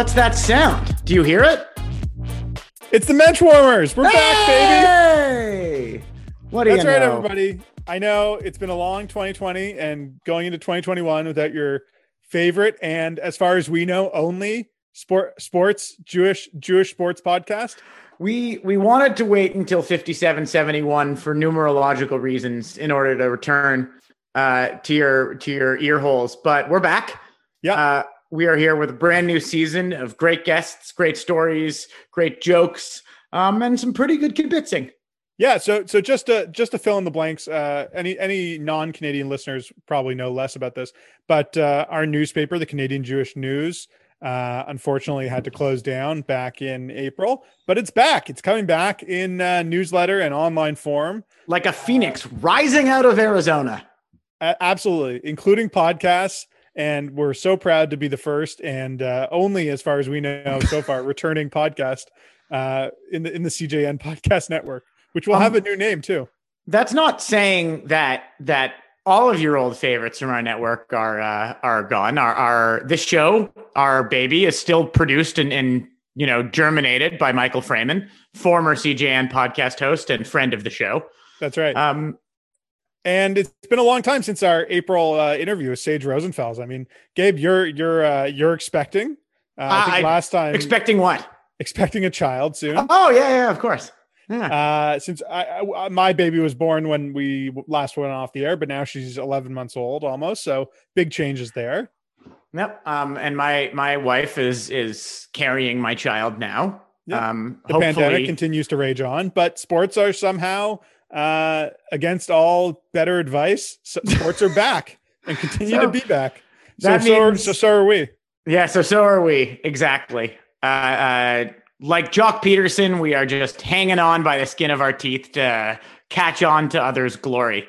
What's that sound? Do you hear it? It's the Mensch Warmers. We're back, baby. Hey! What do That's you right, know? everybody. I know it's been a long 2020 and going into 2021 without your favorite and, as far as we know, only sport sports Jewish Jewish sports podcast. We we wanted to wait until 5771 for numerological reasons in order to return uh, to your to your ear holes, but we're back. Yeah. Uh, we are here with a brand new season of great guests, great stories, great jokes, um, and some pretty good kibitzing. Yeah, so so just to just to fill in the blanks, uh, any any non Canadian listeners probably know less about this, but uh, our newspaper, the Canadian Jewish News, uh, unfortunately had to close down back in April, but it's back. It's coming back in uh, newsletter and online form. Like a phoenix rising out of Arizona. Absolutely, including podcasts. And we're so proud to be the first and uh, only, as far as we know so far, returning podcast uh, in the in the CJN podcast network, which will Um, have a new name too. That's not saying that that all of your old favorites from our network are uh, are gone. Our our this show, our baby, is still produced and, and you know germinated by Michael Freeman, former CJN podcast host and friend of the show. That's right. Um, and it's been a long time since our April uh, interview with Sage Rosenfels. I mean, Gabe, you're you're uh, you're expecting. Uh, I think I- last time expecting what? expecting a child soon. Oh yeah, yeah, of course. Yeah. Uh, since I, I, my baby was born when we last went off the air, but now she's 11 months old almost. So big changes there. Yep. Um, and my my wife is is carrying my child now. Yeah. Um, The pandemic continues to rage on, but sports are somehow uh, against all better advice. Sports are back and continue So, to be back. So that so, means- so so are we. Yeah, so so are we. Exactly. Uh, uh, like Joc Pederson, we are just hanging on by the skin of our teeth to catch on to others' glory.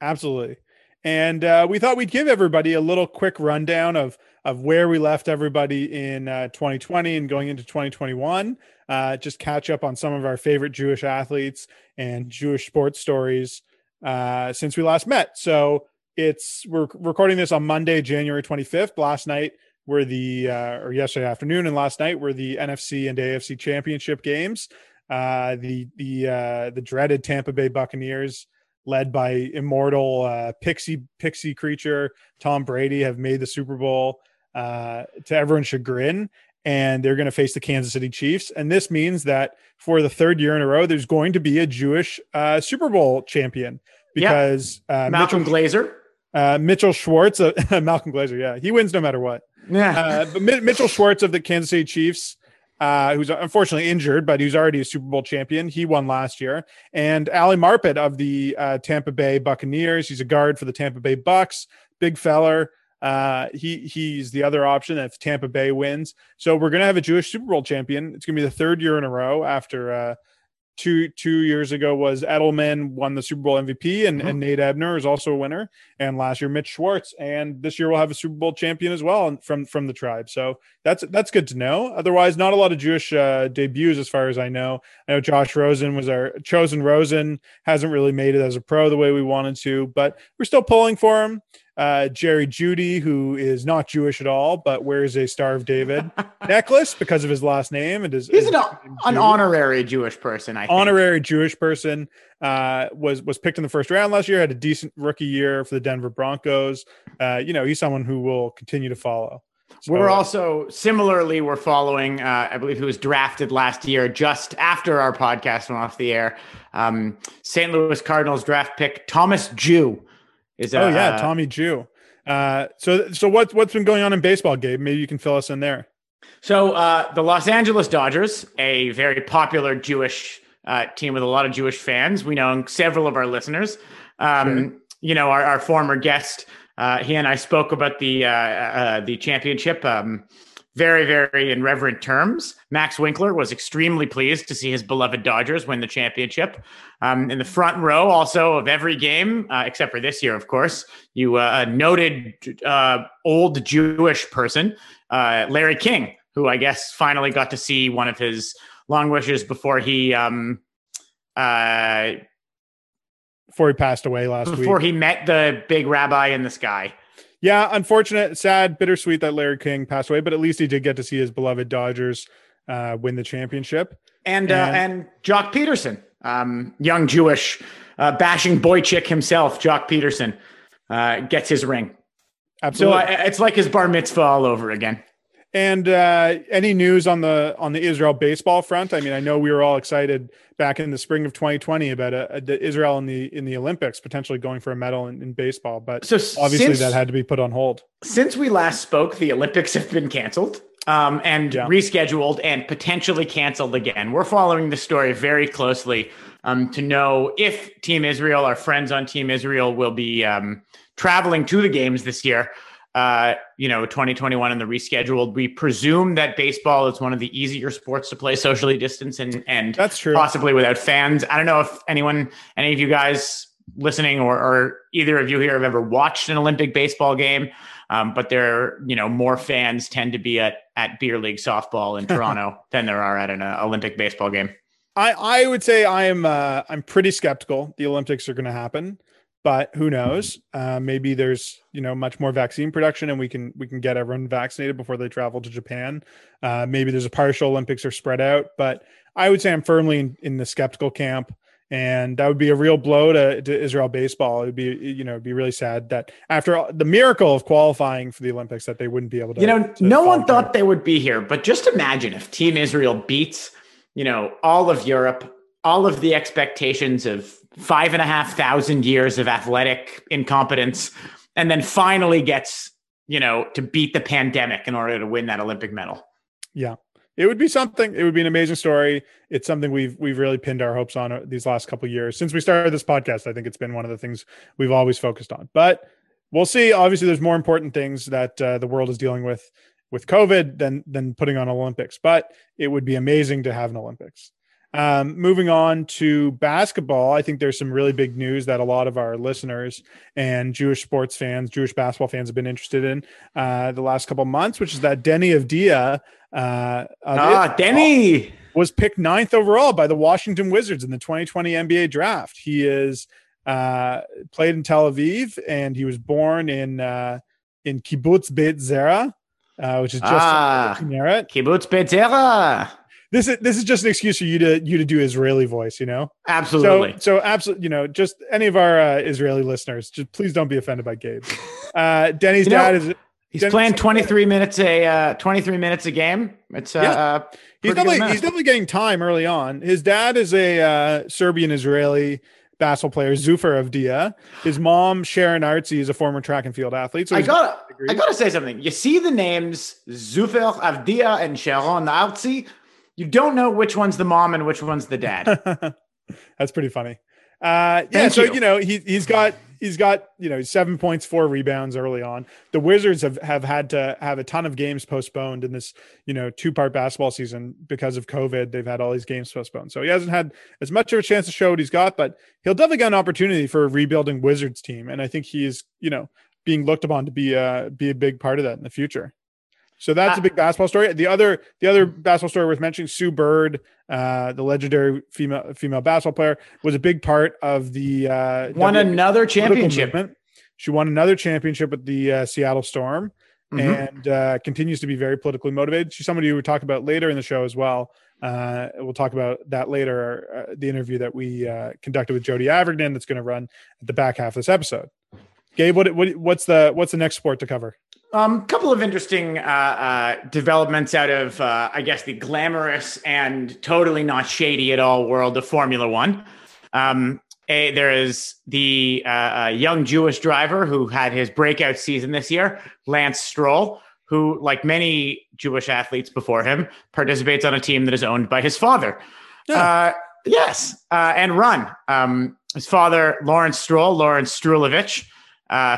Absolutely. And uh, we thought we'd give everybody a little quick rundown of of where we left everybody in uh, 2020 and going into 2021. Uh, just catch up on some of our favorite Jewish athletes and Jewish sports stories uh, since we last met. So it's we're recording this on Monday, January 25th. Last night were the uh, or yesterday afternoon and last night were the NFC and AFC championship games. Uh, the the uh, the dreaded Tampa Bay Buccaneers led by immortal uh, pixie pixie creature Tom Brady have made the Super Bowl uh, to everyone's chagrin, and they're going to face the Kansas City Chiefs. And this means that for the third year in a row, there's going to be a Jewish uh, Super Bowl champion Yeah. because uh, Malcolm Mitchell, Glazer. uh, Mitchell Schwartz, uh, Malcolm Glazer, yeah, he wins no matter what. Yeah. Uh, but Mi- Mitchell Schwartz of the Kansas City Chiefs, uh, who's unfortunately injured, but he's already a Super Bowl champion. He won last year. And Ali Marpet of the uh, Tampa Bay Buccaneers. He's a guard for the Tampa Bay Bucks. Big feller. Uh, he he's the other option if Tampa Bay wins. So we're gonna have a Jewish Super Bowl champion. It's gonna be the third year in a row after uh, two two years ago was Edelman won the Super Bowl MVP and, and Nate Ebner is also a winner. And last year Mitch Schwartz. And this year we'll have a Super Bowl champion as well from from the tribe. So that's that's good to know. Otherwise, not a lot of Jewish uh, debuts as far as I know. I know Josh Rosen was our chosen Rosen hasn't really made it as a pro the way we wanted to, but we're still pulling for him. Uh, Jerry Jeudy, who is not Jewish at all, but wears a Star of David necklace because of his last name. And his, He's his an, an honorary Jewish person, I think. honorary Jewish person. Uh, was was picked in the first round last year. Had a decent rookie year for the Denver Broncos. Uh, you know, he's someone who will continue to follow. So, We're also similarly we're following. Uh, I believe he was drafted last year, just after our podcast went off the air. Um, St. Louis Cardinals draft pick Thomas Jew is. that, oh uh, yeah, Tommy Jew. Uh, so so what what's been going on in baseball, Gabe? Maybe you can fill us in there. So uh, the Los Angeles Dodgers, a very popular Jewish uh, team with a lot of Jewish fans. We know several of our listeners. Um, You know, our, our former guest, uh, he and I spoke about the uh, uh, the championship. Um, very, very in reverent terms. Max Winkler was extremely pleased to see his beloved Dodgers win the championship. Um, in the front row, also of every game, uh, except for this year, of course, you uh, a noted uh, old Jewish person, uh, Larry King, who I guess finally got to see one of his long wishes before he um, uh, Before he passed away last before week. Before he met the big rabbi in the sky. Yeah, unfortunate, sad, bittersweet that Larry King passed away, but at least he did get to see his beloved Dodgers uh, win the championship. And and, uh, and Joc Pederson, um, young Jewish uh, bashing boy chick himself, Joc Pederson, uh, gets his ring. Absolutely, so uh, it's like his bar mitzvah all over again. And uh, any news on the on the Israel baseball front? I mean, I know we were all excited back in the spring of 2020 about a, a, Israel in the in the Olympics potentially going for a medal in, in baseball, but so obviously since, that had to be put on hold. Since we last spoke, the Olympics have been canceled um, and yeah. rescheduled and potentially canceled again. We're following the story very closely um, to know if Team Israel, our friends on Team Israel, will be um, traveling to the games this year uh, you know, 2021 and the rescheduled. We presume that baseball is one of the easier sports to play socially distance and and that's true. Possibly without fans. I don't know if anyone, any of you guys listening or, or either of you here have ever watched an Olympic baseball game. Um, but there, you know, more fans tend to be at at beer league softball in Toronto than there are at an uh, Olympic baseball game. I I would say I am uh, I'm pretty skeptical the Olympics are going to happen but who knows? Uh, maybe there's you know much more vaccine production and we can we can get everyone vaccinated before they travel to japan. Uh, maybe there's a partial olympics or spread out but i would say i'm firmly in, in, the skeptical camp. And that would be a real blow to, to israel baseball. It would be you know it'd be really sad that after all, the miracle of qualifying for the olympics that they wouldn't be able to you know to no one thought they would be here but just imagine if team israel beats you know all of europe all of the expectations of five and a half thousand years of athletic incompetence, and then finally gets, you know, to beat the pandemic in order to win that Olympic medal. Yeah. It would be something. It would be an amazing story. It's something we've we've really pinned our hopes on uh, these last couple years since we started this podcast. I think it's been one of the things we've always focused on. But we'll see. Obviously, there's more important things that uh, the world is dealing with with COVID than than putting on Olympics. But it would be amazing to have an Olympics. Um, moving on to basketball, I think there's some really big news that a lot of our listeners and Jewish sports fans, Jewish basketball fans, have been interested in uh, the last couple months, which is that Deni Avdija, uh, ah, Deni was picked ninth overall by the Washington Wizards in the 2020 NBA draft. He is uh, played in Tel Aviv, and he was born in uh, in Kibbutz Beit Zera, uh, which is just ah, near it. Kibbutz Beit Zera this is this is just an excuse for you to you to do Israeli voice, you know. Absolutely. So so absolutely, you know, just any of our uh, Israeli listeners, just please don't be offended by Gabe. Uh, Deni's you dad know, is. He's Deni's playing 23 minutes a uh, 23 minutes a game. It's uh, yeah. uh he's definitely he's definitely getting time early on. His dad is a uh, Serbian Israeli basketball player, Zufer Avdija. His mom, Sharon Artzi, is a former track and field athlete. So I got I got to say something. You see the names Zufer Avdija and Sharon Artzi you don't know which one's the mom and which one's the dad. That's pretty funny. Uh, yeah, Thank so you. you know he he's got he's got you know seven points, four rebounds early on. The Wizards have have had to have a ton of games postponed in this you know two part basketball season because of COVID. They've had all these games postponed, so he hasn't had as much of a chance to show what he's got. But he'll definitely get an opportunity for a rebuilding Wizards team, and I think he's you know being looked upon to be a be a big part of that in the future. So that's uh, a big basketball story. The other the other basketball story worth mentioning, Sue Bird, uh, the legendary female female basketball player, was a big part of the uh, won w- another championship. Movement. She won another championship with the uh, Seattle Storm, mm-hmm. and uh, continues to be very politically motivated. She's somebody we talk about later in the show as well. Uh, we'll talk about that later. Uh, the interview that we uh, conducted with Jody Avirgan that's going to run at the back half of this episode. Gabe, what, what what's the what's the next sport to cover? A um, couple of interesting uh, uh, developments out of, uh, I guess, the glamorous and totally not shady at all world of Formula One. Um, a, there is the uh, young Jewish driver who had his breakout season this year, Lance Stroll, who, like many Jewish athletes before him, participates on a team that is owned by his father. Yeah. Uh, yes, uh, and run. Um, his father, Lawrence Stroll, Lawrence Strulovich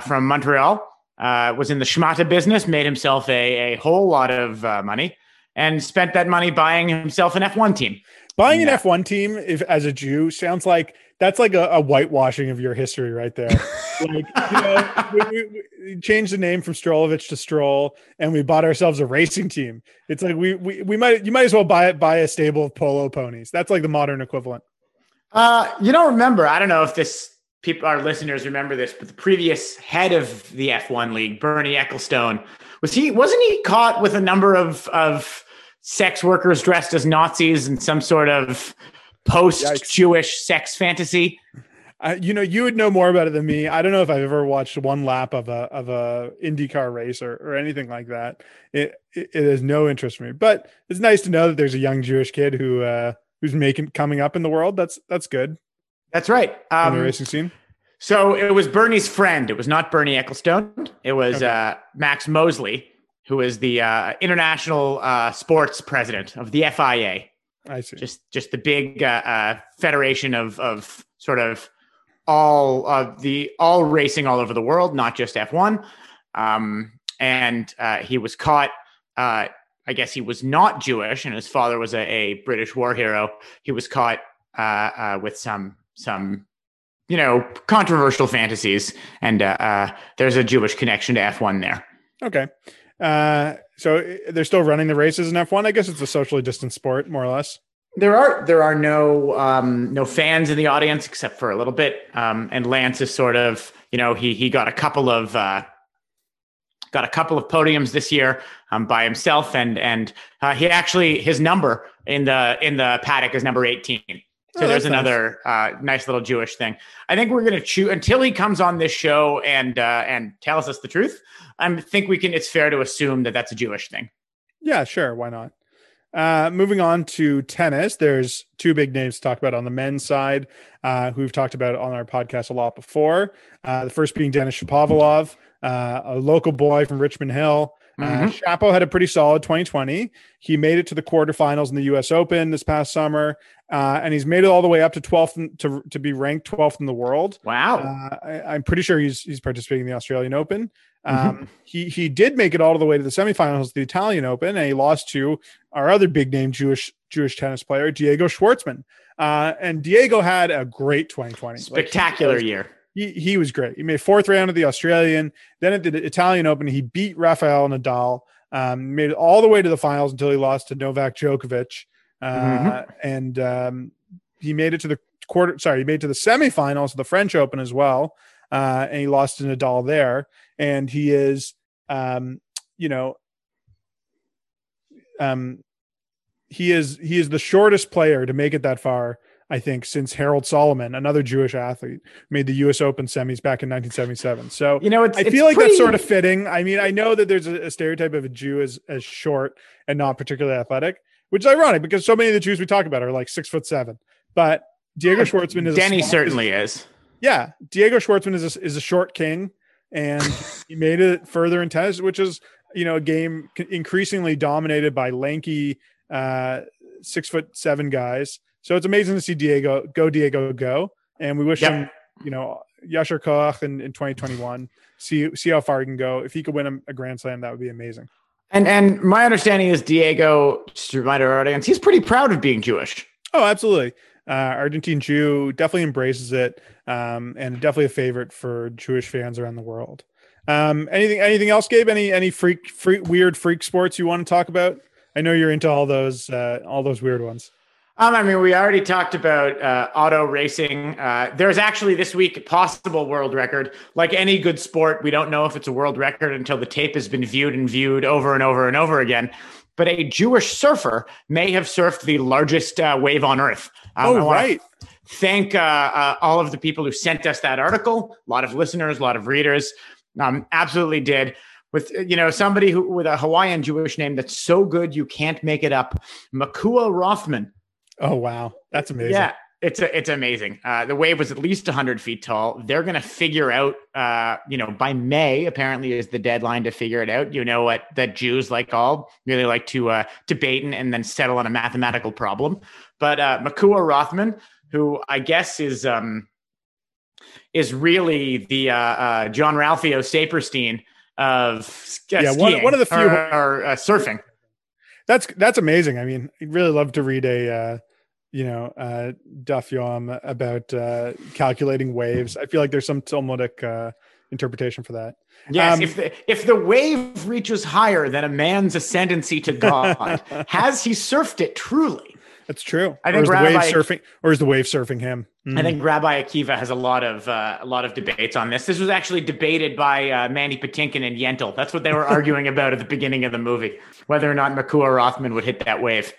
from Montreal uh, was in the schmata business, made himself a, a whole lot of uh, money, and spent that money buying himself an F1 team. Buying yeah. an F1 team, if as a Jew, sounds like that's like a, a whitewashing of your history right there. like, you know, we, we, we, changed the name from Strolovich to Stroll, and we bought ourselves a racing team. It's like we, we we might you might as well buy it buy a stable of polo ponies. That's like the modern equivalent. Uh, you don't remember? I don't know if this people, our listeners remember this, but the previous head of the F1 league, Bernie Ecclestone, was he wasn't he caught with a number of of sex workers dressed as Nazis in some sort of post Jewish sex fantasy? Uh, you know, you would know more about it than me. I don't know if I've ever watched one lap of a of a IndyCar race or, or anything like that. It, it, it has no interest for me. But it's nice to know that there's a young Jewish kid who uh, who's making coming up in the world. That's that's good. That's right. Um, the racing scene. So it was Bernie's friend. It was not Bernie Ecclestone. It was okay. uh, Max Mosley, who is the uh, international uh, sports president of the FIA. I see. Just just the big uh, uh, federation of of sort of all of the all racing all over the world, not just F1. Um, and uh, he was caught. Uh, I guess he was not Jewish, and his father was a, a British war hero. He was caught uh, uh with some some you know controversial fantasies, and uh, uh, there's a Jewish connection to F1 there. Okay. Uh, so they're still running the races in F1. I guess it's a socially distant sport, more or less. There are there are no um, no fans in the audience except for a little bit. Um, and Lance is sort of you know he he got a couple of uh, got a couple of podiums this year um, by himself, and and uh, he actually his number in the in the paddock is number eighteen. So oh, there's another nice. Uh, nice little Jewish thing. I think we're going to choose until he comes on this show and uh, and tells us the truth. I think we can. It's fair to assume that that's a Jewish thing. Yeah, sure. Why not? Uh, moving on to tennis, there's two big names to talk about on the men's side, uh, who we've talked about on our podcast a lot before. Uh, the first being Denis Shapovalov, uh, a local boy from Richmond Hill. Uh, mm-hmm. Shapo had a pretty solid 2020. He made it to the quarterfinals in the U.S. Open this past summer, uh, and he's made it all the way up to 12th to to be ranked 12th in the world. Wow! I, am pretty sure he's he's participating in the Australian Open. Mm-hmm. Um, he he did make it all the way to the semifinals of the Italian Open, and he lost to our other big name Jewish Jewish tennis player Diego Schwartzman. Uh, and Diego had a great 2020, spectacular like, year. He he was great. He made fourth round of the Australian, then at the Italian Open, he beat Rafael Nadal, um, made it all the way to the finals until he lost to Novak Djokovic, uh, mm-hmm. and um, he made it to the quarter. Sorry, he made it to the semifinals of the French Open as well, uh, and he lost to Nadal there and he is, um, you know, um, he is he is the shortest player to make it that far. I think since Harold Solomon, another Jewish athlete, made the U.S. Open semis back in 1977. So you know, I feel like pretty... that's sort of fitting. I mean, I know that there's a, a, stereotype of a Jew as as short and not particularly athletic, which is ironic because so many of the Jews we talk about are like six foot seven. But Diego Schwartzman is Deni certainly is. Yeah, Diego Schwartzman is a, is a short king and he made it further in tennis, which is you know a game increasingly dominated by lanky uh, six foot seven guys. So it's amazing to see Diego go, Diego go, and we wish yep. him you know Yasher Koach in, in 2021. See see how far he can go. If he could win a, a Grand Slam, that would be amazing. And and my understanding is Diego, just to remind our audience, he's pretty proud of being Jewish. Oh, absolutely. Uh, Argentine Jew definitely embraces it, um, and definitely a favorite for Jewish fans around the world. Um, anything, anything else, Gabe? Any, any freak, freak, weird freak sports you want to talk about? I know you're into all those, uh, all those weird ones. Um, I mean, we already talked about uh, auto racing. Uh, there's actually this week a possible world record. Like any good sport, we don't know if it's a world record until the tape has been viewed and viewed over and over and over again. But a Jewish surfer may have surfed the largest uh, wave on Earth. Um, oh, right. Thank uh, uh, all of the people who sent us that article. A lot of listeners, a lot of readers. Um, absolutely did. With you know somebody who with a Hawaiian Jewish name that's so good you can't make it up. Makua Rothman. Oh wow, that's amazing. Yeah, it's a, it's amazing. Uh, the wave was at least 100 feet tall. They're going to figure out, uh, you know, by May apparently is the deadline to figure it out. You know what that Jews like all really like to uh, debate and, then settle on a mathematical problem. But uh, Makua Rothman, who I guess is um, is really the uh, uh, Jean-Ralphio Saperstein of yeah, one, one of the few or, or uh, surfing. That's that's amazing. I mean, I'd really love to read a uh, you know, uh, Daf Yomi about uh, calculating waves. I feel like there's some Talmudic uh, interpretation for that. Yes, um, if the if the wave reaches higher than a man's ascendancy to God, has he surfed it truly? That's true. I or think is the wave Rabbi- surfing, or is the wave surfing him? Mm. I think Rabbi Akiva has a lot of uh, a lot of debates on this. This was actually debated by uh, Mandy Patinkin and Yentl. That's what they were arguing about at the beginning of the movie, whether or not Makua Rothman would hit that wave.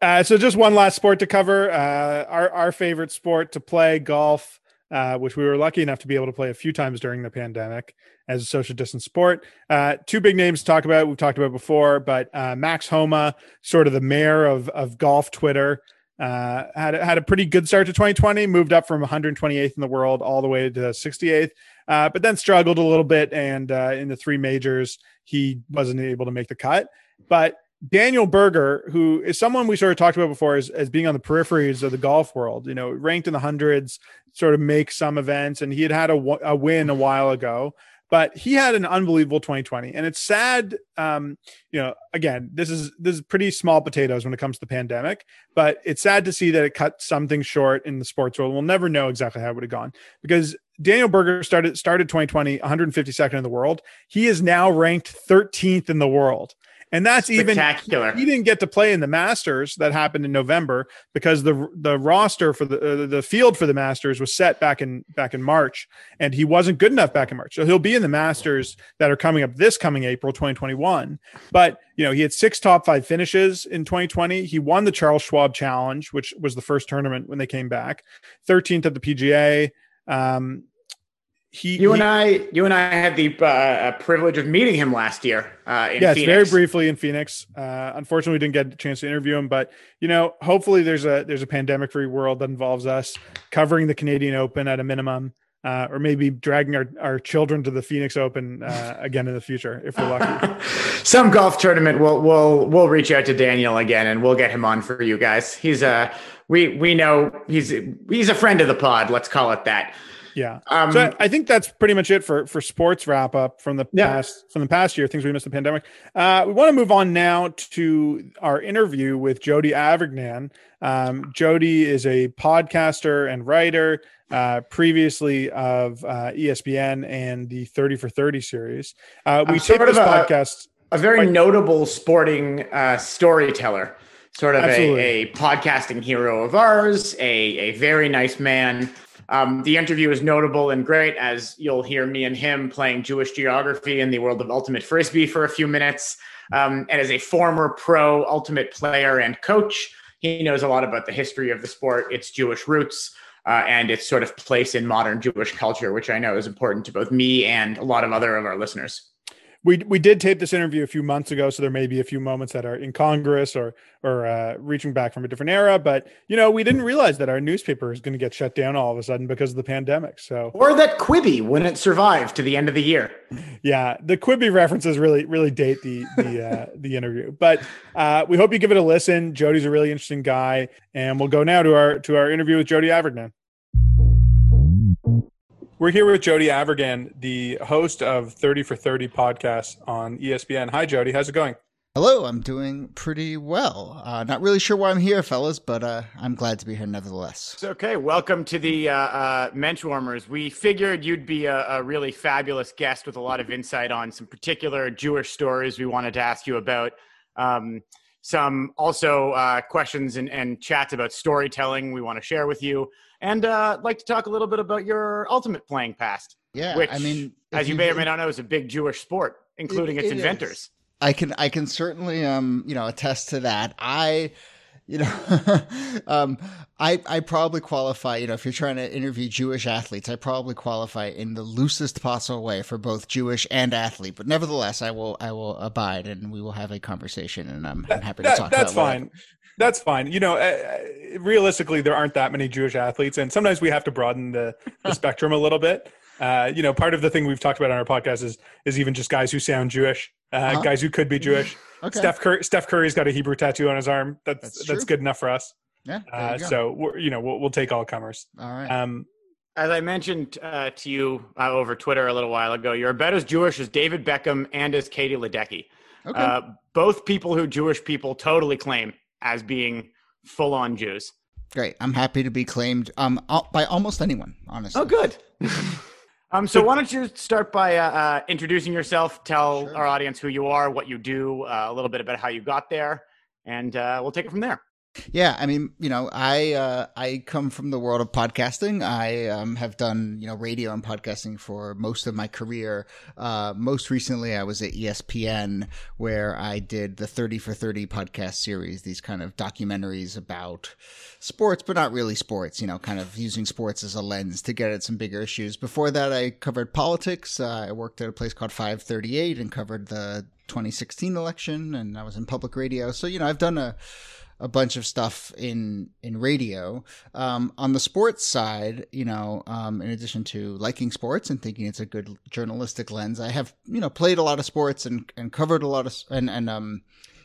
Uh, so just one last sport to cover. Uh, our our favorite sport to play, golf, uh, which we were lucky enough to be able to play a few times during the pandemic as a social distance sport. Uh, two big names to talk about. We've talked about before, but uh, Max Homa, sort of the mayor of of golf Twitter, uh, had had a pretty good start to 2020. Moved up from 128th in the world all the way to 68th, uh, but then struggled a little bit. And uh, in the three majors, he wasn't able to make the cut. But Daniel Berger, who is someone we sort of talked about before as, as being on the peripheries of the golf world, you know, ranked in the hundreds, sort of make some events, and he had had a, a win a while ago, but he had an unbelievable 2020. And it's sad, um, you know, again, this is this is pretty small potatoes when it comes to the pandemic, but it's sad to see that it cut something short in the sports world. We'll never know exactly how it would have gone because Daniel Berger started started 2020 152nd in the world. He is now ranked 13th in the world. And that's even he didn't get to play in the Masters that happened in November because the the roster for the uh, the field for the Masters was set back in back in March, and he wasn't good enough back in March. So he'll be in the Masters that are coming up this coming April 2021. But you know he had six top five finishes in 2020. He won the Charles Schwab Challenge, which was the first tournament when they came back, 13th at the PGA. Um, he You he- and I, you and I had the uh, privilege of meeting him last year uh, in yes, Phoenix. very briefly in Phoenix. Uh, unfortunately, we didn't get a chance to interview him, but you know, hopefully, there's a there's a pandemic-free world that involves us covering the Canadian Open at a minimum, uh, or maybe dragging our, our children to the Phoenix Open uh, again in the future if we're lucky. Some golf tournament, we'll we'll we'll reach out to Daniel again, and we'll get him on for you guys. He's a we we know he's he's a friend of the pod. Let's call it that. Yeah. Um, so I think that's pretty much it for for sports wrap up from the Yeah. past from the past year, things we missed the pandemic. Uh, we want to move on now to our interview with Jody Avirgan. Um, Jody is a podcaster and writer, uh, previously of uh, ESPN and the Thirty for Thirty series. Uh, we take this a- podcast. a very Right. notable sporting uh, storyteller, sort of a, a podcasting hero of ours, a, a very nice man. Um, the interview is notable and great as you'll hear me and him playing Jewish geography in the world of ultimate frisbee for a few minutes. Um, and as a former pro ultimate player and coach, he knows a lot about the history of the sport, its Jewish roots, uh, and its sort of place in modern Jewish culture, which I know is important to both me and a lot of other of our listeners. We we did tape this interview a few months ago, so there may be a few moments that are incongruous or or uh, reaching back from a different era. But you know, we didn't realize that our newspaper is going to get shut down all of a sudden because of the pandemic. So Or that Quibi wouldn't survive to the end of the year. yeah, the Quibi references really really date the the uh, the interview. But uh, we hope you give it a listen. Jody's a really interesting guy, and we'll go now to our to our interview with Jody Avirgan. We're here with Jody Avirgan, the host of 30 for 30 podcast on ESPN. Hi, Jody. How's it going? Hello, I'm doing pretty well. Uh, not really sure why I'm here, fellas, but uh, I'm glad to be here nevertheless. It's okay. Welcome to the uh, uh, Mensch Warmers. We figured you'd be a, a really fabulous guest with a lot of insight on some particular Jewish stories we wanted to ask you about. Um, some also uh, questions and, and chats about storytelling we want to share with you. And uh, I'd like to talk a little bit about your ultimate playing past, Yeah, which, I mean, as you may or may not know, is a big Jewish sport, including its it is. inventors. I can I can certainly um you know attest to that. I you know um I I probably qualify, you know, if you're trying to interview Jewish athletes, I probably qualify in the loosest possible way for both Jewish and athlete. But nevertheless, I will I will abide and we will have a conversation and I'm, I'm happy to That- talk that's about whatever. fine. That's fine. You know, uh, realistically, there aren't that many Jewish athletes, and sometimes we have to broaden the, the spectrum a little bit. Uh, you know, part of the thing we've talked about on our podcast is is even just guys who sound Jewish, uh, Uh-huh. guys who could be Jewish. Okay. Steph Curry, Steph Curry's got a Hebrew tattoo on his arm. That's That's that's, good enough for us. yeah. Uh, so we're, you know, we'll, we'll take all comers. all right. Um, As I mentioned uh, to you uh, over Twitter a little while ago, you're about as Jewish as David Beckham and as Katie Ledecky. okay. Uh, both people who Jewish people totally claim as being full on Jews. Great. I'm happy to be claimed um by almost anyone, honestly. Oh, good. um, so, why don't you start by uh, uh, introducing yourself, tell Sure. our audience who you are, what you do, uh, a little bit about how you got there, and uh, we'll take it from there. Yeah, I mean, you know, I uh, I come from the world of podcasting. I um, have done you know radio and podcasting for most of my career. Uh, most recently, I was at ESPN, where I did the Thirty for Thirty podcast series. These kind of documentaries about sports, but not really sports. You know, kind of using sports as a lens to get at some bigger issues. Before that, I covered politics. Uh, I worked at a place called Five Thirty Eight and covered the 2016 election, and I was in public radio. So you know, I've done a a bunch of stuff in in radio. Um, on the sports side, you know, um, in addition to liking sports and thinking it's a good journalistic lens, I have you know played a lot of sports and and covered a lot of and and um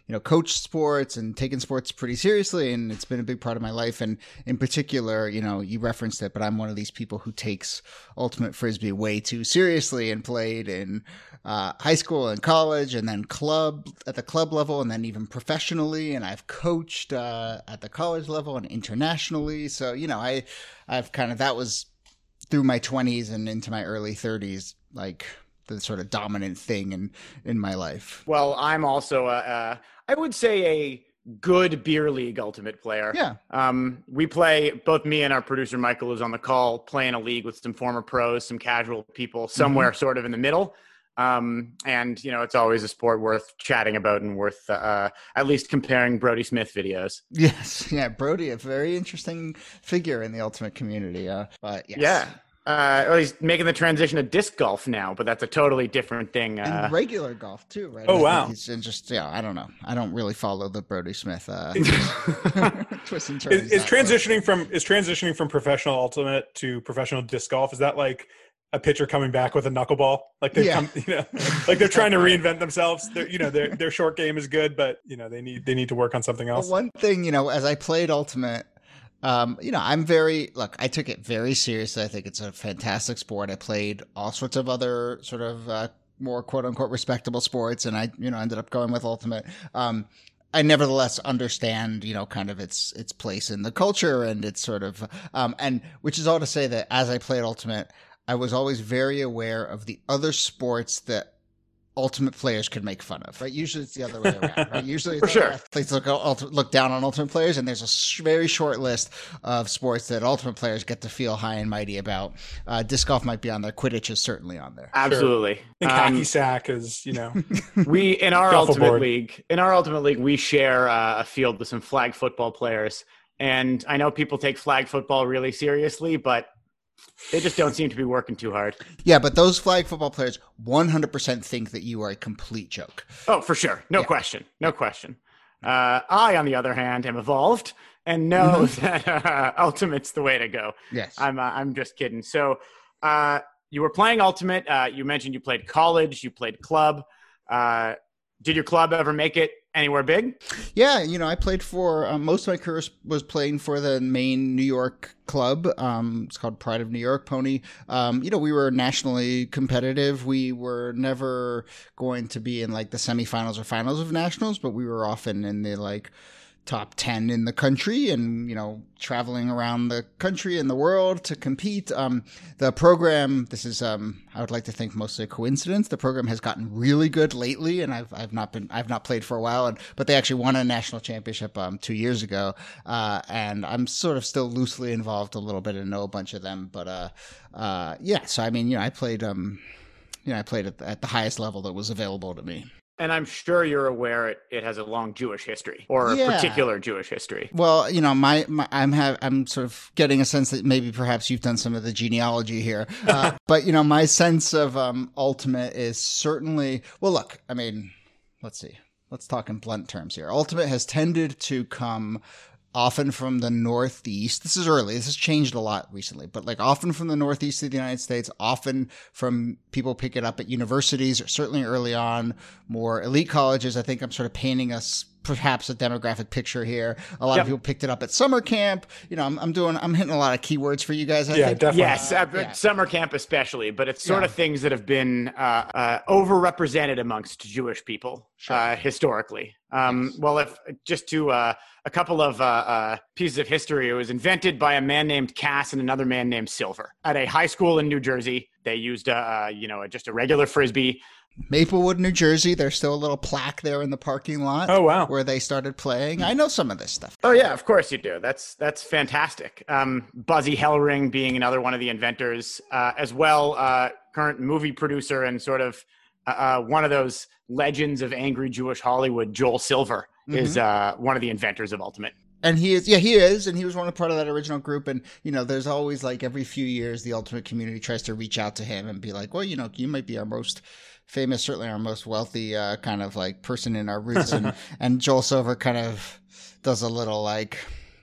you know, coached sports and taken sports pretty seriously. And it's been a big part of my life. And in particular, you know, you referenced it, but I'm one of these people who takes ultimate frisbee way too seriously and played in uh, high school and college and then club at the club level and then even professionally. And I've coached uh, at the college level and internationally. So, you know, I, I've kind of, that was through my 20s and into my early 30s, like, the sort of dominant thing in in my life. Well, I'm also a, a I would say a good beer league ultimate player. Yeah. Um, we play both me and our producer Michael who's on the call playing a league with some former pros, some casual people somewhere mm-hmm. sort of in the middle. Um, and you know, it's always a sport worth chatting about and worth uh, at least comparing Brody Smith videos. Yes, yeah, Brody, a very interesting figure in the ultimate community. Uh, but yes. yeah, uh, or he's making the transition to disc golf now, but that's a totally different thing. Uh, and regular golf too, right? Oh wow! He's just yeah, I don't know. I don't really follow the Brody Smith uh, twist and turns. Is, is transitioning from is transitioning from professional ultimate to professional disc golf? Is that like a pitcher coming back with a knuckleball? Like they yeah. come, you know, like they're trying to reinvent themselves. They're, you know, their their short game is good, but you know they need they need to work on something else. Well, one thing, you know, as I played ultimate um, you know, I'm very look. I took it very seriously. I think it's a fantastic sport. I played all sorts of other sort of uh, more quote unquote respectable sports, and I, you know, ended up going with ultimate. Um, I nevertheless understand, you know, kind of its its place in the culture and its sort of, um, and which is all to say that as I played ultimate, I was always very aware of the other sports that ultimate players could make fun of. Right? Usually it's the other way around. Right? Usually for sure athletes look look down on ultimate players, and there's a sh- very short list of sports that ultimate players get to feel high and mighty about. Uh, disc golf might be on there. Quidditch is certainly on there. Absolutely. Sure. Um, hacky sack is you know. we in our ultimate board. league in our ultimate league we share uh, a field with some flag football players. And I know people take flag football really seriously, but they just don't seem to be working too hard. Yeah, but those flag football players 100% think that you are a complete joke. Oh, for sure. No yeah. question. No question. Uh, I, on the other hand, am evolved and know mm-hmm. that uh, Ultimate's the way to go. Yes. I'm, uh, I'm just kidding. So uh, you were playing Ultimate. Uh, you mentioned you played college, you played club. Uh, did your club ever make it anywhere big? Yeah, you know, I played for um, most of my career was playing for the main New York club. Um, it's called Pride of New York Pony. Um, you know, we were nationally competitive. We were never going to be in like the semifinals or finals of nationals, but we were often in the like top 10 in the country and you know traveling around the country and the world to compete. Um, the program this is um, i would like to think mostly a coincidence. The program has gotten really good lately and i've, I've not been i've not played for a while. And but they actually won a national championship um, two years ago. Uh, and i'm sort of still loosely involved a little bit and know a bunch of them. But uh, uh, yeah. So i mean you know i played um you know i played at, at the highest level that was available to me and I'm sure you're aware it, it has a long Jewish history or yeah. a particular Jewish history. Well, you know, my, my I'm have I'm sort of getting a sense that maybe perhaps you've done some of the genealogy here, uh, but you know, my sense of um, ultimate is certainly well. Look, I mean, let's see. Let's talk in blunt terms here. Ultimate has tended to come often from the Northeast. This is early. This has changed a lot recently, but like often from the Northeast of the United States, often from people pick it up at universities or certainly early on, more elite colleges. I think I'm sort of painting us perhaps a demographic picture here. A lot yep. of people picked it up at summer camp. You know, I'm, I'm, doing, I'm hitting a lot of keywords for you guys. I yeah, think. definitely. Yes, uh, yeah. summer camp especially, but it's sort yeah. of things that have been uh, uh, overrepresented amongst Jewish people sure. Uh, historically. Um, yes. Well, if just to uh, a couple of uh, pieces of history, it was invented by a man named Cass and another man named Silver at a high school in New Jersey. They used, a, you know, just a regular frisbee Maplewood, New Jersey. There's still a little plaque there in the parking lot. Oh wow, where they started playing. I know some of this stuff. Oh yeah, of course you do. That's that's fantastic. Um, Buzzy Hellring being another one of the inventors, uh, as well, uh, current movie producer and sort of uh, uh one of those legends of angry Jewish Hollywood. Joel Silver mm-hmm. is uh, one of the inventors of Ultimate and he is yeah he is and he was one of the part of that original group and you know there's always like every few years the ultimate community tries to reach out to him and be like well you know you might be our most famous certainly our most wealthy uh, kind of like person in our roots. And and joel silver kind of does a little like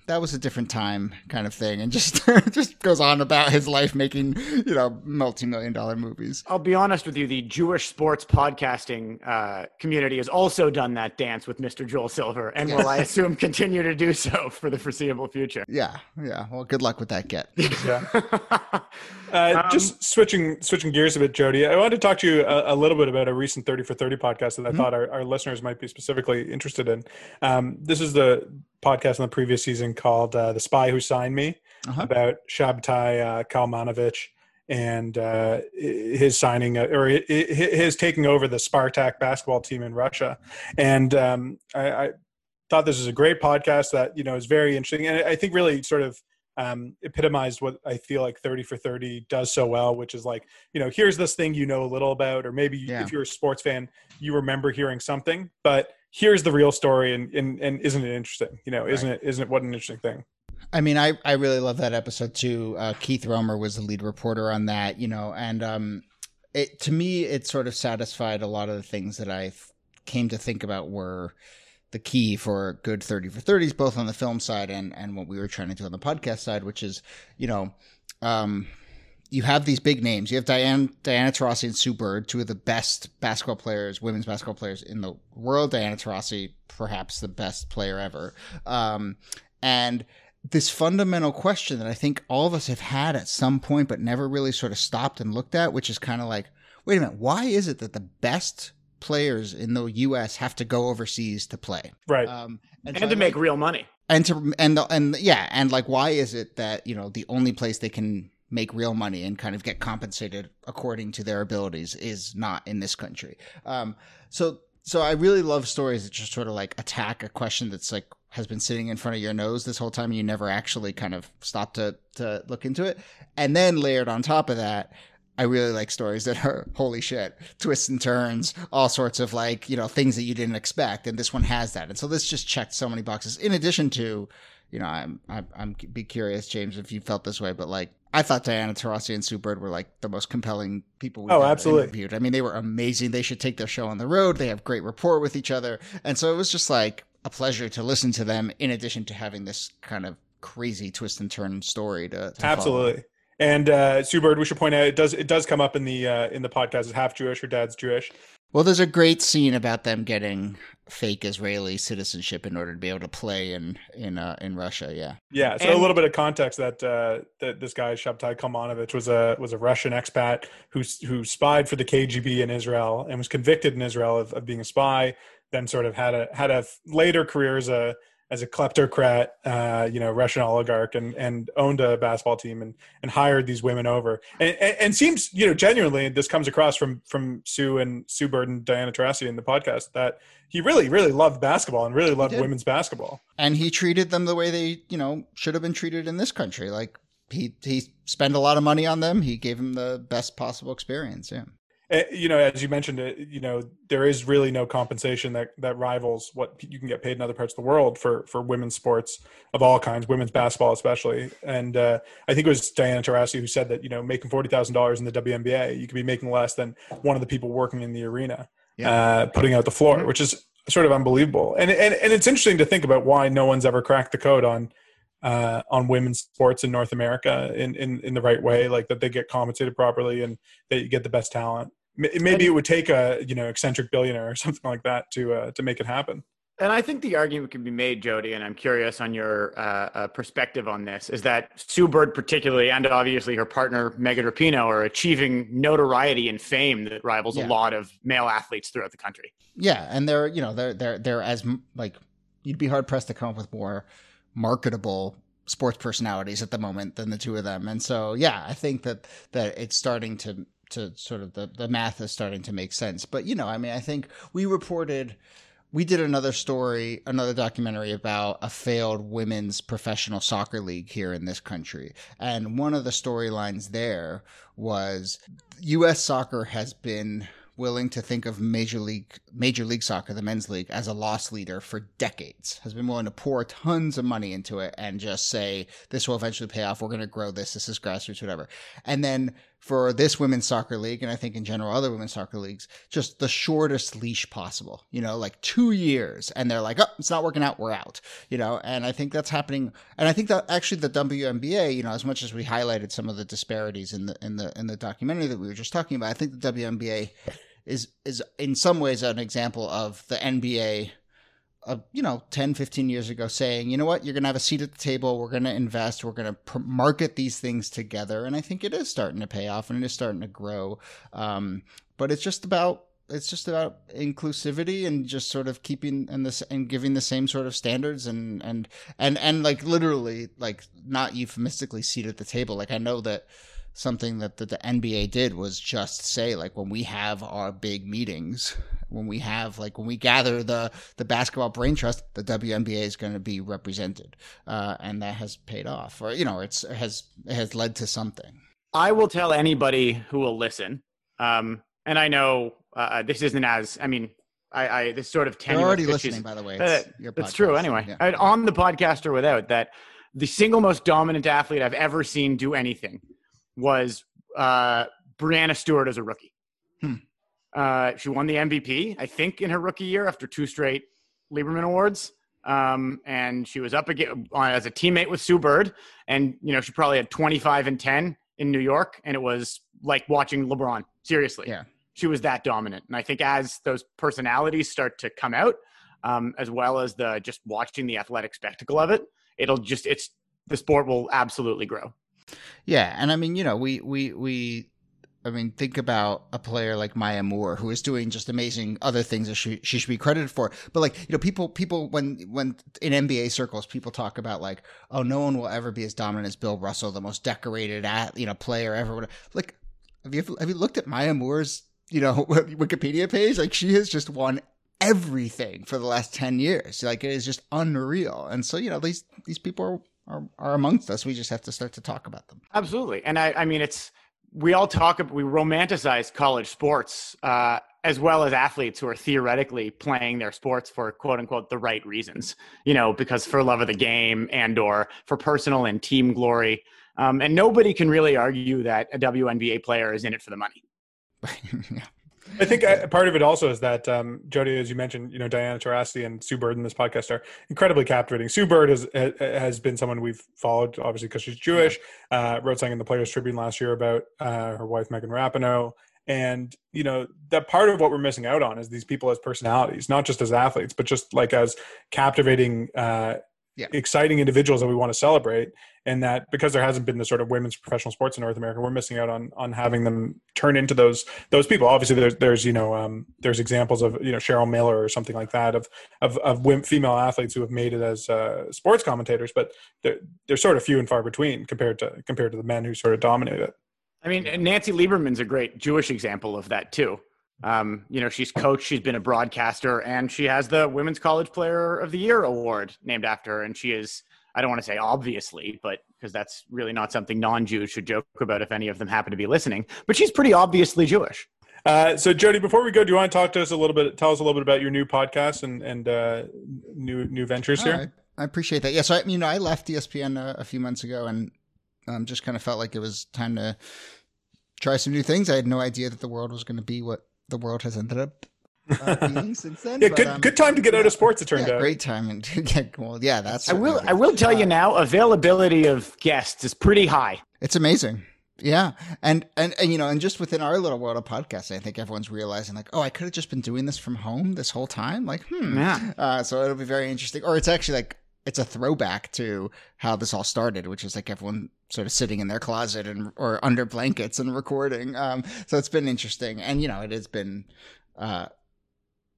that was a different time kind of thing and just just goes on about his life making you know multi-million dollar movies. I'll be honest with you the jewish sports podcasting uh, community has also done that dance with mr joel silver and will i assume continue to do so for the foreseeable future. Yeah yeah. Well good luck with that get. Yeah. Uh, um, just switching switching gears a bit jody i wanted to talk to you a, a little bit about a recent 30 for 30 podcast that i mm-hmm. thought our, our listeners might be specifically interested in. Um, this is the podcast in the previous season called uh, "The Spy Who Signed Me" uh-huh. about Shabtai uh, Kalmanovich and uh, his signing uh, or his taking over the Spartak basketball team in Russia. And um, I, I, thought this was a great podcast that you know is very interesting, and I think really sort of um, epitomized what I feel like 30 for 30 does so well, which is like, you know, here's this thing you know a little about, or maybe yeah. if you're a sports fan, you remember hearing something, but here's the real story and, and, and isn't it interesting? You know, isn't right. it, isn't it what an interesting thing? I mean, I, I really love that episode too. Uh, Keith Romer was the lead reporter on that, you know, and um, it, to me, it sort of satisfied a lot of the things that I came to think about were the key for good 30 for 30s, both on the film side and, and what we were trying to do on the podcast side, which is, you know, um, you have these big names. You have Diane, Diana Taurasi and Sue Bird, two of the best basketball players, women's basketball players in the world. Diana Taurasi, perhaps the best player ever. Um, and this fundamental question that I think all of us have had at some point, but never really sort of stopped and looked at, which is kind of like, wait a minute, why is it that the best players in the U.S. have to go overseas to play? Right. Um, and, and so to make real money. And to and the, and yeah, and like, why is it that you know the only place they can make real money and kind of get compensated according to their abilities is not in this country. Um, so so I really love stories that just sort of like attack a question that's like has been sitting in front of your nose this whole time and you never actually kind of stop to to look into it. And then layered on top of that, I really like stories that are holy shit, twists and turns, all sorts of like, you know, things that you didn't expect. And this one has that. And so this just checked so many boxes in addition to, you know, I'm, I'm, I'm be curious, James, if you felt this way, but like I thought Diana Taurasi and Sue Bird were like the most compelling people we oh, absolutely. interviewed. I mean, they were amazing. They should take their show on the road. They have great rapport with each other. And so it was just like a pleasure to listen to them in addition to having this kind of crazy twist and turn story to, to Absolutely. Follow. And uh, Sue Bird, we should point out it does it does come up in the uh, in the podcast. Is half Jewish. Her dad's Jewish. Well, there's a great scene about them getting fake Israeli citizenship in order to be able to play in in uh, in Russia. Yeah. Yeah. So and, a little bit of context that uh, that this guy Shabtai Kalmanovich was a was a Russian expat who who spied for the KGB in Israel and was convicted in Israel of, of being a spy. Then sort of had a had a later career as a as a kleptocrat, uh, you know, Russian oligarch, and and owned a basketball team and and hired these women over, and, and, and seems you know genuinely this comes across from from Sue and Sue Bird and Diana Taurasi in the podcast that he really really loved basketball and really loved women's basketball, and he treated them the way they you know should have been treated in this country, like. He he spent a lot of money on them. He gave them the best possible experience. Yeah. Eh, you know, as you mentioned, it you know there is really no compensation that that rivals what you can get paid in other parts of the world for for women's sports of all kinds, women's basketball especially. And uh, I think it was Diana Taurasi who said that you know making forty thousand dollars in the WNBA, you could be making less than one of the people working in the arena, yeah. uh, putting out the floor, mm-hmm. which is sort of unbelievable. And and and it's interesting to think about why no one's ever cracked the code on. Uh, on women's sports in North America in, in, in the right way, like that they get compensated properly and that you get the best talent maybe it would take a you know eccentric billionaire or something like that to uh, to make it happen. And I think the argument can be made, Jody, and I'm curious on your uh, uh, perspective on this, is that Sue Bird, particularly, and obviously her partner Megan Rapinoe, are achieving notoriety and fame that rivals yeah. a lot of male athletes throughout the country. Yeah, and they're you know they're they're they're as like you'd be hard pressed to come up with more marketable sports personalities at the moment than the two of them, and so yeah, I think that that it's starting to to sort of the the math is starting to make sense. But you know, I mean, I think we reported we did another story, another documentary about a failed women's professional soccer league here in this country. And one of the storylines there was US soccer has been willing to think of major league major league soccer the men's league as a loss leader for decades has been willing to pour tons of money into it and just say this will eventually pay off. We're going to grow this. This is grassroots whatever. And then for this women's soccer league, and I think in general other women's soccer leagues, just the shortest leash possible. You know, like two years, and they're like, "Oh, it's not working out, we're out." You know, and I think that's happening. And I think that actually the WNBA, you know, as much as we highlighted some of the disparities in the in the in the documentary that we were just talking about, I think the WNBA is is in some ways an example of the NBA you know 10 15 years ago saying you know what? You're going to have a seat at the table. We're going to invest. We're going to pr- market these things together. And i think it is starting to pay off and it is starting to grow. Um, but it's just about it's just about inclusivity and just sort of keeping and this and giving the same sort of standards and and and and like literally like not euphemistically seat at the table. Like i know that something that the, the NBA did was just say like when we have our big meetings, when we have like when we gather the the basketball brain trust, the WNBA is going to be represented, uh, and that has paid off, or you know, it's it has it has led to something. I will tell anybody who will listen, um, and I know uh, this isn't as I mean. I, I this sort of tenuous. You're already listening, by the way. It's uh, that's true. Anyway, yeah. on the podcast or without that, the single most dominant athlete I've ever seen do anything was uh, Breanna Stewart as a rookie. Hmm. Uh, she won the MVP, I think, in her rookie year after two straight Lieberman Awards. Um, and she was up again as a teammate with Sue Bird. And, you know, she probably had 25 and 10 in New York. And it was like watching LeBron. Seriously. Yeah. She was that dominant. And I think as those personalities start to come out, um, as well as the just watching the athletic spectacle of it, it'll just, it's, the sport will absolutely grow. Yeah, and I mean, you know, we we we I mean, think about a player like Maya Moore, who is doing just amazing other things that she, she should be credited for. But like, you know, people, people, when, when in NBA circles, people talk about like, oh, no one will ever be as dominant as Bill Russell, the most decorated at, you know, player ever. Like, have you, have you looked at Maya Moore's, you know, Wikipedia page? Like, she has just won everything for the last 10 years. Like, it is just unreal. And so, you know, these, these people are are, are amongst us. We just have to start to talk about them. Absolutely. And I, I mean, it's, we all talk, about we romanticize college sports, uh, as well as athletes who are theoretically playing their sports for quote unquote the right reasons, you know, because for love of the game and or for personal and team glory. Um, and nobody can really argue that a WNBA player is in it for the money. yeah. I think I, uh, part of it also is that um, Jody, as you mentioned, you know Diana Taurasi and Sue Bird in this podcast are incredibly captivating. Sue Bird has has been someone we've followed, obviously because she's Jewish. Uh, wrote something in the Players Tribune last year about uh, her wife Megan Rapinoe, and you know that part of what we're missing out on is these people as personalities, not just as athletes, but just like as captivating uh, yeah. exciting individuals that we want to celebrate and that because there hasn't been the sort of women's professional sports in north america we're missing out on on having them turn into those those people. Obviously there's there's you know um, there's examples of you know cheryl miller or something like that of of, of women, female athletes who have made it as uh, sports commentators but they're, they're sort of few and far between compared to compared to the men who sort of dominate it. I mean nancy lieberman's a great jewish example of that too um, you know, she's coached, she's been a broadcaster, and she has the Women's College Player of the Year award named after her. And she is, I don't want to say obviously, but because that's really not something non Jews should joke about if any of them happen to be listening, but she's pretty obviously Jewish. Uh, so Jody, before we go, do you want to talk to us a little bit? Tell us a little bit about your new podcast and and uh, new new ventures here. I appreciate that. Yeah, so I, you know, I left ESPN a, a few months ago, and um, just kind of felt like it was time to try some new things. I had no idea that the world was going to be what the world has ended up uh, being since then. yeah, but, good, um, good time to get out of sports. It turned yeah, out great time and to get well. Yeah, that's. I will. I will tell you now. Availability of guests is pretty high. It's amazing. Yeah, and, and and you know, and just within our little world of podcasting, I think everyone's realizing like, oh, I could have just been doing this from home this whole time. Like, hmm. Yeah. Uh, so it'll be very interesting. Or it's actually like it's a throwback to how this all started, which is like everyone sort of sitting in their closet and or under blankets and recording. Um, so it's been interesting, and you know, it has been uh,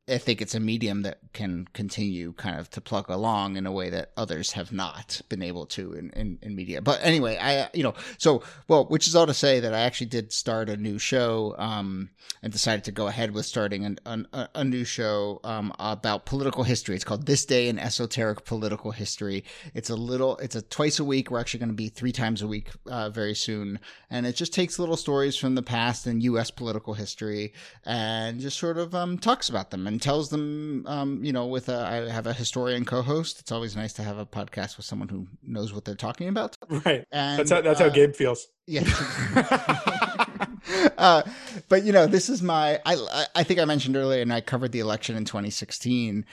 I think it's a medium that can continue kind of to plug along in a way that others have not been able to in, in, in, media. But anyway, I, you know, so, well, which is all to say that I actually did start a new show, um, and decided to go ahead with starting an, an, a new show, um, about political history. It's called This Day in Esoteric Political History. It's a little, it's a twice a week. We're actually going to be three times a week, uh, very soon. And it just takes little stories from the past and U.S. political history and just sort of, um, talks about them. And and tells them, um, you know, with a, I have a historian co-host. It's always nice to have a podcast with someone who knows what they're talking about. Right. And that's how, that's uh, how Gabe feels. Yeah. uh, but you know, this is my. I I think I mentioned earlier, and I covered the election in 2016,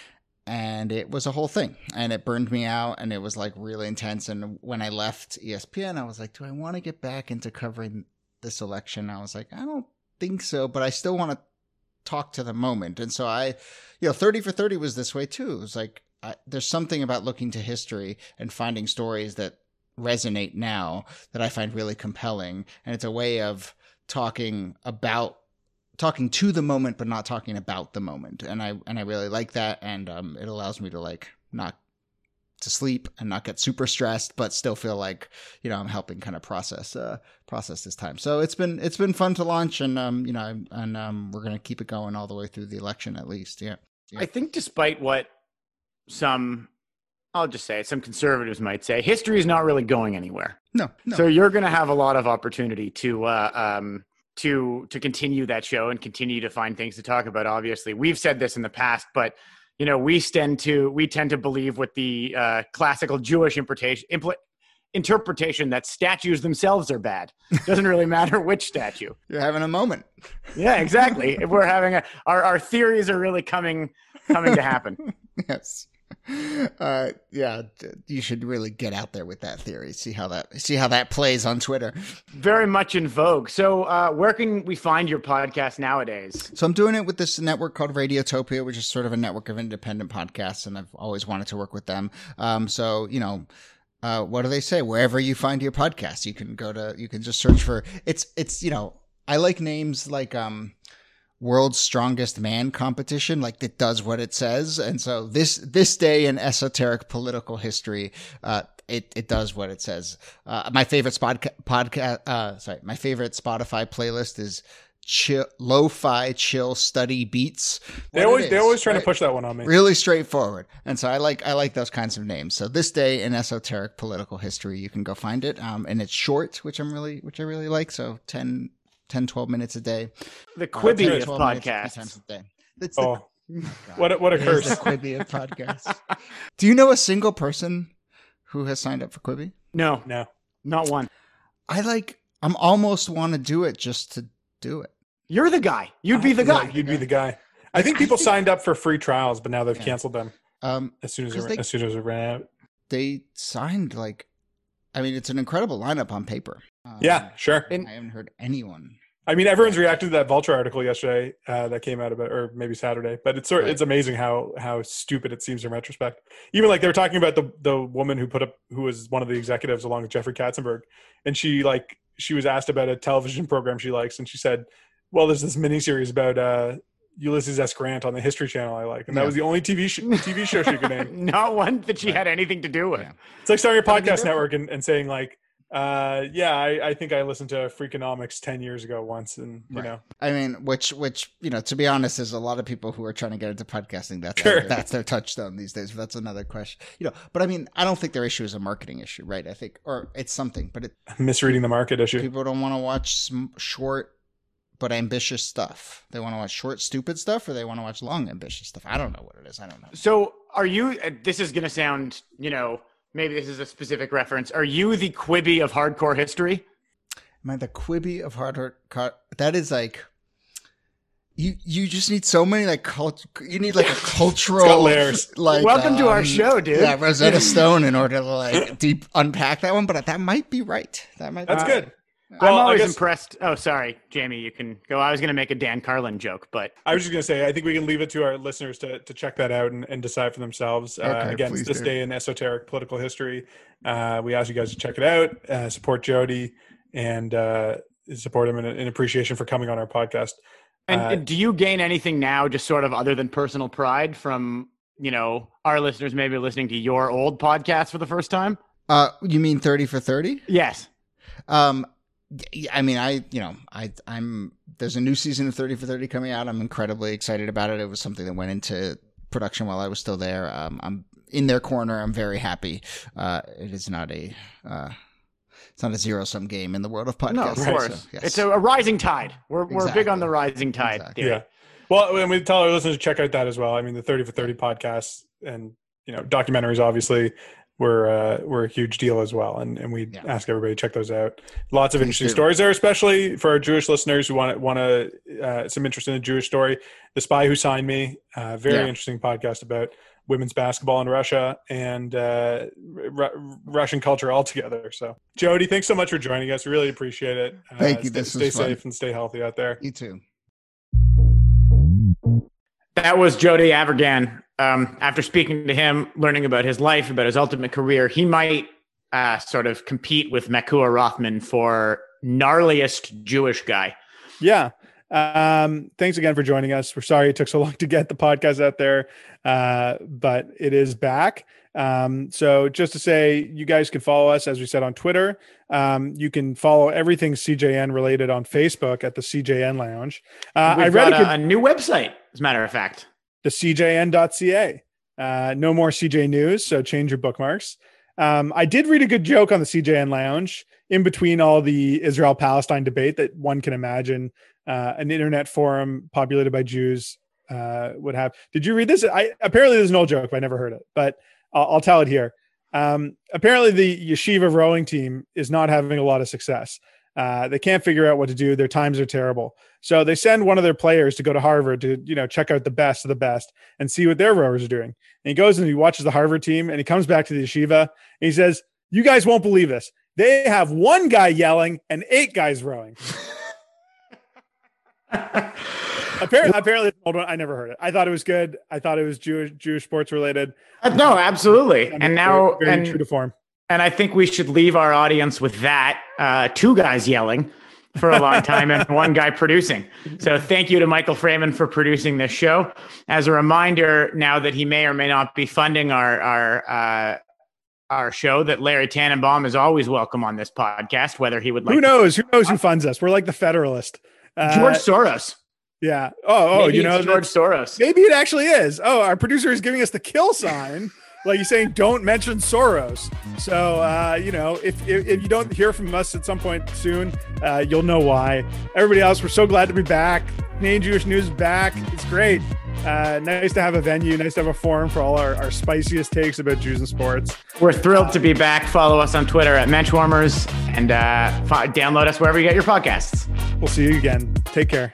and it was a whole thing, and it burned me out, and it was like really intense. And when I left ESPN, I was like, do I want to get back into covering this election? I was like, I don't think so, but I still want to talk to the moment. And so I, you know, 30 for 30 was this way too. It was like, I, there's something about looking to history and finding stories that resonate now that I find really compelling. And it's a way of talking about talking to the moment but not talking about the moment and i and i really like that and um, it allows me to like not to sleep and not get super stressed, but still feel like you know I'm helping kind of process uh, process this time. So it's been it's been fun to launch, and um, you know, and um, we're gonna keep it going all the way through the election at least. Yeah. yeah. I think despite what some I'll just say some conservatives might say history is not really going anywhere. No. no. So you're going to have a lot of opportunity to uh, um, to to continue that show and continue to find things to talk about. Obviously, we've said this in the past, but you know we tend to we tend to believe with the uh, classical Jewish interpretation impl- interpretation that statues themselves are bad. Doesn't really matter which statue. You're having a moment. Yeah, exactly. if we're having a our our theories are really coming coming to happen. yes uh, yeah, you should really get out there with that theory. See how that see how that plays on Twitter. Very much in vogue. So, uh, where can we find your podcast nowadays? So, I'm doing it with this network called Radiotopia, which is sort of a network of independent podcasts, and I've always wanted to work with them. Um, so you know. Uh, what do they say? Wherever you find your podcast, you can go to. You can just search for. It's it's you know. I like names like um world's strongest man competition like it does what it says. And so this this day in esoteric political history uh it, it does what it says. Uh my favorite spot podcast uh sorry my favorite spotify playlist is chill lo-fi chill study beats. They always they're always trying right? to push that one on me. Really straightforward. And so i like i like those kinds of names. So this day in esoteric political history you can go find it. Um and it's short which i'm really which i really like. So 10 10, 12 minutes a day. The Quibi uh, of podcasts. That's oh, the, what a, what a curse! The Quibi of podcasts. Do you know a single person who has signed up for Quibi? No, no, not one. I like. I'm almost want to do it just to do it. You're the guy. You'd be the guy. Yeah, you'd be the guy. I think people signed up for free trials, but now they've yeah. canceled them. Um, as soon as it, they, as soon as it ran out, they signed like. I mean, it's an incredible lineup on paper. Um, yeah, sure. I haven't heard anyone. I mean, everyone's reacted to that Vulture article yesterday uh, that came out about, or maybe Saturday. But it's sort, right. it's amazing how how stupid it seems in retrospect. Even like they were talking about the the woman who put up who was one of the executives along with Jeffrey Katzenberg, and she like she was asked about a television program she likes, and she said, "Well, there's this miniseries about uh, Ulysses S. Grant on the History Channel I like, and that was the only TV sh- TV show she could name. Not one that she right. had anything to do with. Yeah. It's like starting a podcast network and, and saying like, uh, yeah, I, I, think I listened to Freakonomics ten years ago once, and you right. know, I mean, which which you know, to be honest, there's a lot of people who are trying to get into podcasting. That's sure. their, that's their touchstone these days. But that's another question, you know. But I mean, I don't think their issue is a marketing issue, right? I think, or it's something, but it misreading the market issue. People don't want to watch short but ambitious stuff. They want to watch short, stupid stuff, or they want to watch long, ambitious stuff. I don't know what it is. I don't know. So, are you? Uh, this is going to sound, you know maybe this is a specific reference. Are you the Quibi of hardcore history? Am I the Quibi of hardcore? That is like you. You just need so many like cult. You need like a cultural layers. Like welcome um, to our um, show, dude. Yeah, Rosetta Stone in order to like deep unpack that one. But that might be right. That might. That's good. Well, I'm always guess, impressed. Oh, sorry, Jamie. You can go. I was going to make a Dan Carlin joke, but I was just going to say I think we can leave it to our listeners to, to check that out and, and decide for themselves. Uh, okay, uh, again, this do. day in esoteric political history. Uh, we ask you guys to check it out, uh, support Jody, and uh, support him in, in, appreciation for coming on our podcast. And, uh, and do you gain anything now, just sort of other than personal pride, from you know our listeners maybe listening to your old podcast for the first time? Uh, you mean thirty for thirty? Yes. Um, I mean, I you know, I I'm there's a new season of Thirty for Thirty coming out. I'm incredibly excited about it. It was something that went into production while I was still there. Um, I'm in their corner. I'm very happy. Uh, it is not a uh, it's not a zero sum game in the world of podcasts. No, of course. So, yes. It's a, a, rising tide. We're, exactly. we're big on the rising tide. Exactly. Yeah. Well, and we tell our listeners to check out that as well. I mean, the 30 for 30 podcast and, you know, documentaries obviously were, uh, were a huge deal as well. And, and we yeah. ask everybody to check those out. Lots of Please interesting do. stories there, especially for our Jewish listeners who want, want to, uh, some interest in the Jewish story. The Spy Who Signed Me, uh, very yeah. interesting podcast about women's basketball in Russia and uh, R- Russian culture altogether. So, Jody, thanks so much for joining us. Really appreciate it. Uh, Thank you. Stay, stay safe and stay healthy out there. You too. That was Jody Avirgan. Um, after speaking to him, learning about his life, about his ultimate career, he might uh, sort of compete with Makua Rothman for gnarliest Jewish guy. Yeah. Um, thanks again for joining us. We're sorry it took so long to get the podcast out there, uh, but it is back. Um, so just to say, you guys can follow us, as we said, on Twitter. Um, you can follow everything CJN related on Facebook at the CJN Lounge. Uh, I read a, a, new website, as a matter of fact, the CJN.ca. Uh, no more CJ News, so change your bookmarks. Um, I did read a good joke on the CJN Lounge in between all the Israel Palestine debate that one can imagine uh, an internet forum populated by Jews uh, would have. Did you read this? I apparently there's an old joke, but I never heard it. But I'll, I'll tell it here. Um, apparently, the yeshiva rowing team is not having a lot of success. Uh, they can't figure out what to do. Their times are terrible. So they send one of their players to go to Harvard to, you know, check out the best of the best and see what their rowers are doing. And he goes and he watches the Harvard team and he comes back to the yeshiva and he says, "You guys won't believe this. They have one guy yelling and eight guys rowing." apparently, apparently, old one. I never heard it. I thought it was good. I thought it was Jewish Jewish sports related. Uh, no, absolutely. and, and now, very, very and, true to form. And I think we should leave our audience with that: uh, two guys yelling for a long time and one guy producing. So thank you to Michael Freeman for producing this show. As a reminder, now that he may or may not be funding our our uh, our show, that Larry Tannenbaum is always welcome on this podcast, whether he would like. Who knows? Who knows who funds us? We're like the Federalist. Uh, George Soros. Yeah. Oh, oh, maybe you know, George Soros. Maybe it actually is. Oh, our producer is giving us the kill sign. Like you're saying, don't mention Soros. So, uh, you know, if, if, if, you don't hear from us at some point soon, uh, you'll know why. Everybody else, we're so glad to be back. Canadian Jewish News back. It's great. Uh, nice to have a venue. Nice to have a forum for all our, our spiciest takes about Jews and sports. We're thrilled to be back. Follow us on Twitter at Menschwarmers and uh, download us wherever you get your podcasts. We'll see you again. Take care.